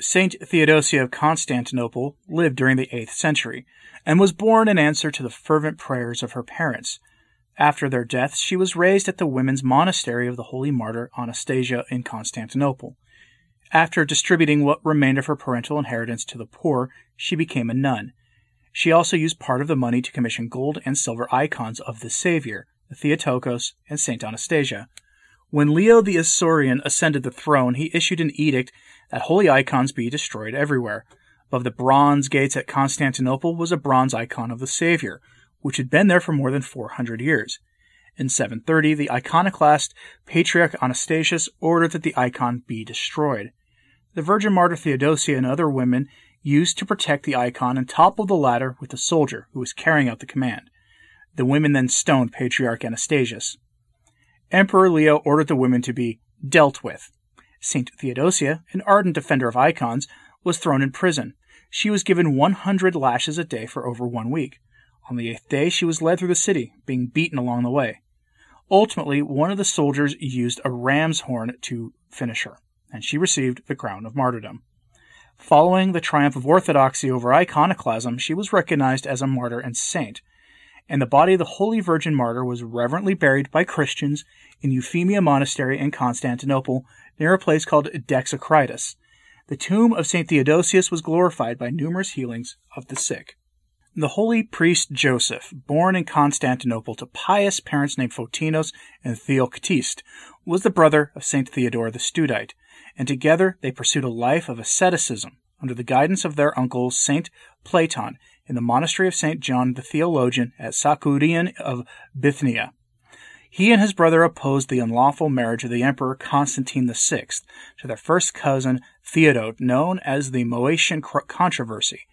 Saint Theodosia of Constantinople lived during the 8th century and was born in answer to the fervent prayers of her parents. After their deaths, she was raised at the women's monastery of the holy martyr Anastasia in Constantinople. After distributing what remained of her parental inheritance to the poor, she became a nun. She also used part of the money to commission gold and silver icons of the Savior, the Theotokos, and Saint Anastasia. When Leo the Isaurian ascended the throne, he issued an edict that holy icons be destroyed everywhere. Above the bronze gates at Constantinople was a bronze icon of the Savior, which had been there for more than 400 years. In 730, the iconoclast Patriarch Anastasius ordered that the icon be destroyed. The Virgin Martyr Theodosia and other women used to protect the icon and toppled the ladder with the soldier who was carrying out the command. The women then stoned Patriarch Anastasius. Emperor Leo ordered the women to be dealt with. Saint Theodosia, an ardent defender of icons, was thrown in prison. She was given 100 lashes a day for over one week. On the eighth day, she was led through the city, being beaten along the way. Ultimately, one of the soldiers used a ram's horn to finish her, and she received the crown of martyrdom. Following the triumph of orthodoxy over iconoclasm, she was recognized as a martyr and saint, and the body of the Holy Virgin Martyr was reverently buried by Christians in Euphemia Monastery in Constantinople near a place called Dexacritus. The tomb of St. Theodosia was glorified by numerous healings of the sick. The holy priest Joseph, born in Constantinople to pious parents named Photinos and Theoktiste, was the brother of St. Theodore the Studite, and together they pursued a life of asceticism under the guidance of their uncle Saint Platon in the monastery of Saint John the Theologian at Sakkoudion of Bithynia. He and his brother opposed the unlawful marriage of the Emperor Constantine VI to their first cousin Theodote, known as the Moechian controversy.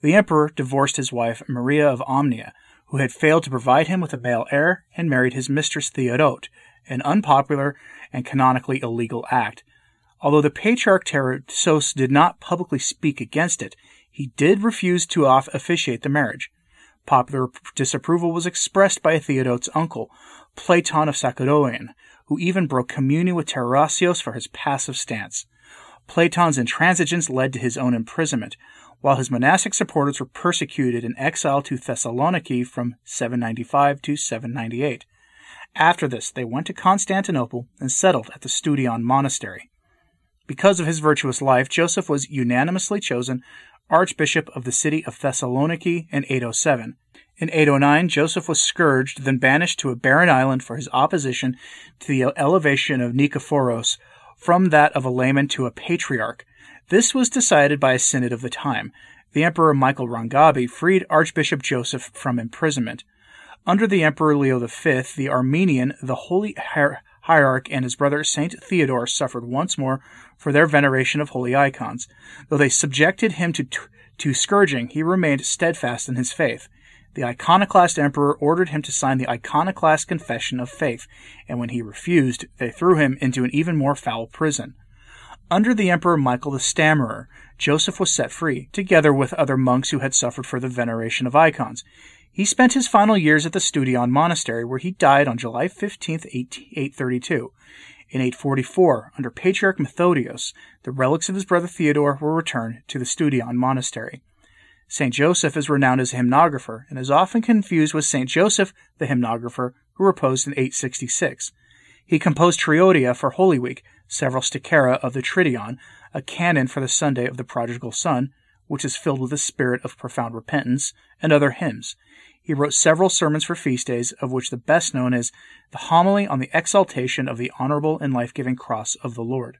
The emperor divorced his wife Maria of Amnia, who had failed to provide him with a male heir, and married his mistress Theodote, an unpopular and canonically illegal act, Although the Patriarch Tarasios did not publicly speak against it, he did refuse to officiate the marriage. Popular disapproval was expressed by Theodote's uncle, Platon of Sakkoudion, who even broke communion with Tarasios for his passive stance. Platon's intransigence led to his own imprisonment, while his monastic supporters were persecuted and exiled to Thessaloniki from 795 to 798. After this, they went to Constantinople and settled at the Studion Monastery. Because of his virtuous life, Joseph was unanimously chosen Archbishop of the city of Thessaloniki in 807. In 809, Joseph was scourged, then banished to a barren island for his opposition to the elevation of Nikephoros from that of a layman to a patriarch. This was decided by a synod of the time. The Emperor Michael Rangabi freed Archbishop Joseph from imprisonment. Under the Emperor Leo V, the Armenian, the Holy Hier- Hierarch and his brother Saint Theodore suffered once more for their veneration of holy icons. Though they subjected him to, to scourging, he remained steadfast in his faith. The iconoclast emperor ordered him to sign the iconoclast confession of faith, and when he refused, they threw him into an even more foul prison. Under the Emperor Michael the Stammerer, Joseph was set free, together with other monks who had suffered for the veneration of icons. He spent his final years at the Studion Monastery, where he died on July 15, 832. In 844, under Patriarch Methodios, the relics of his brother Theodore were returned to the Studion Monastery. St. Joseph is renowned as a hymnographer and is often confused with St. Joseph the hymnographer, who reposed in 866. He composed Triodia for Holy Week, several Stichera of the Triduum, a canon for the Sunday of the Prodigal Son, which is filled with the spirit of profound repentance, and other hymns. He wrote several sermons for feast days, of which the best known is the homily on the exaltation of the honorable and life giving cross of the Lord.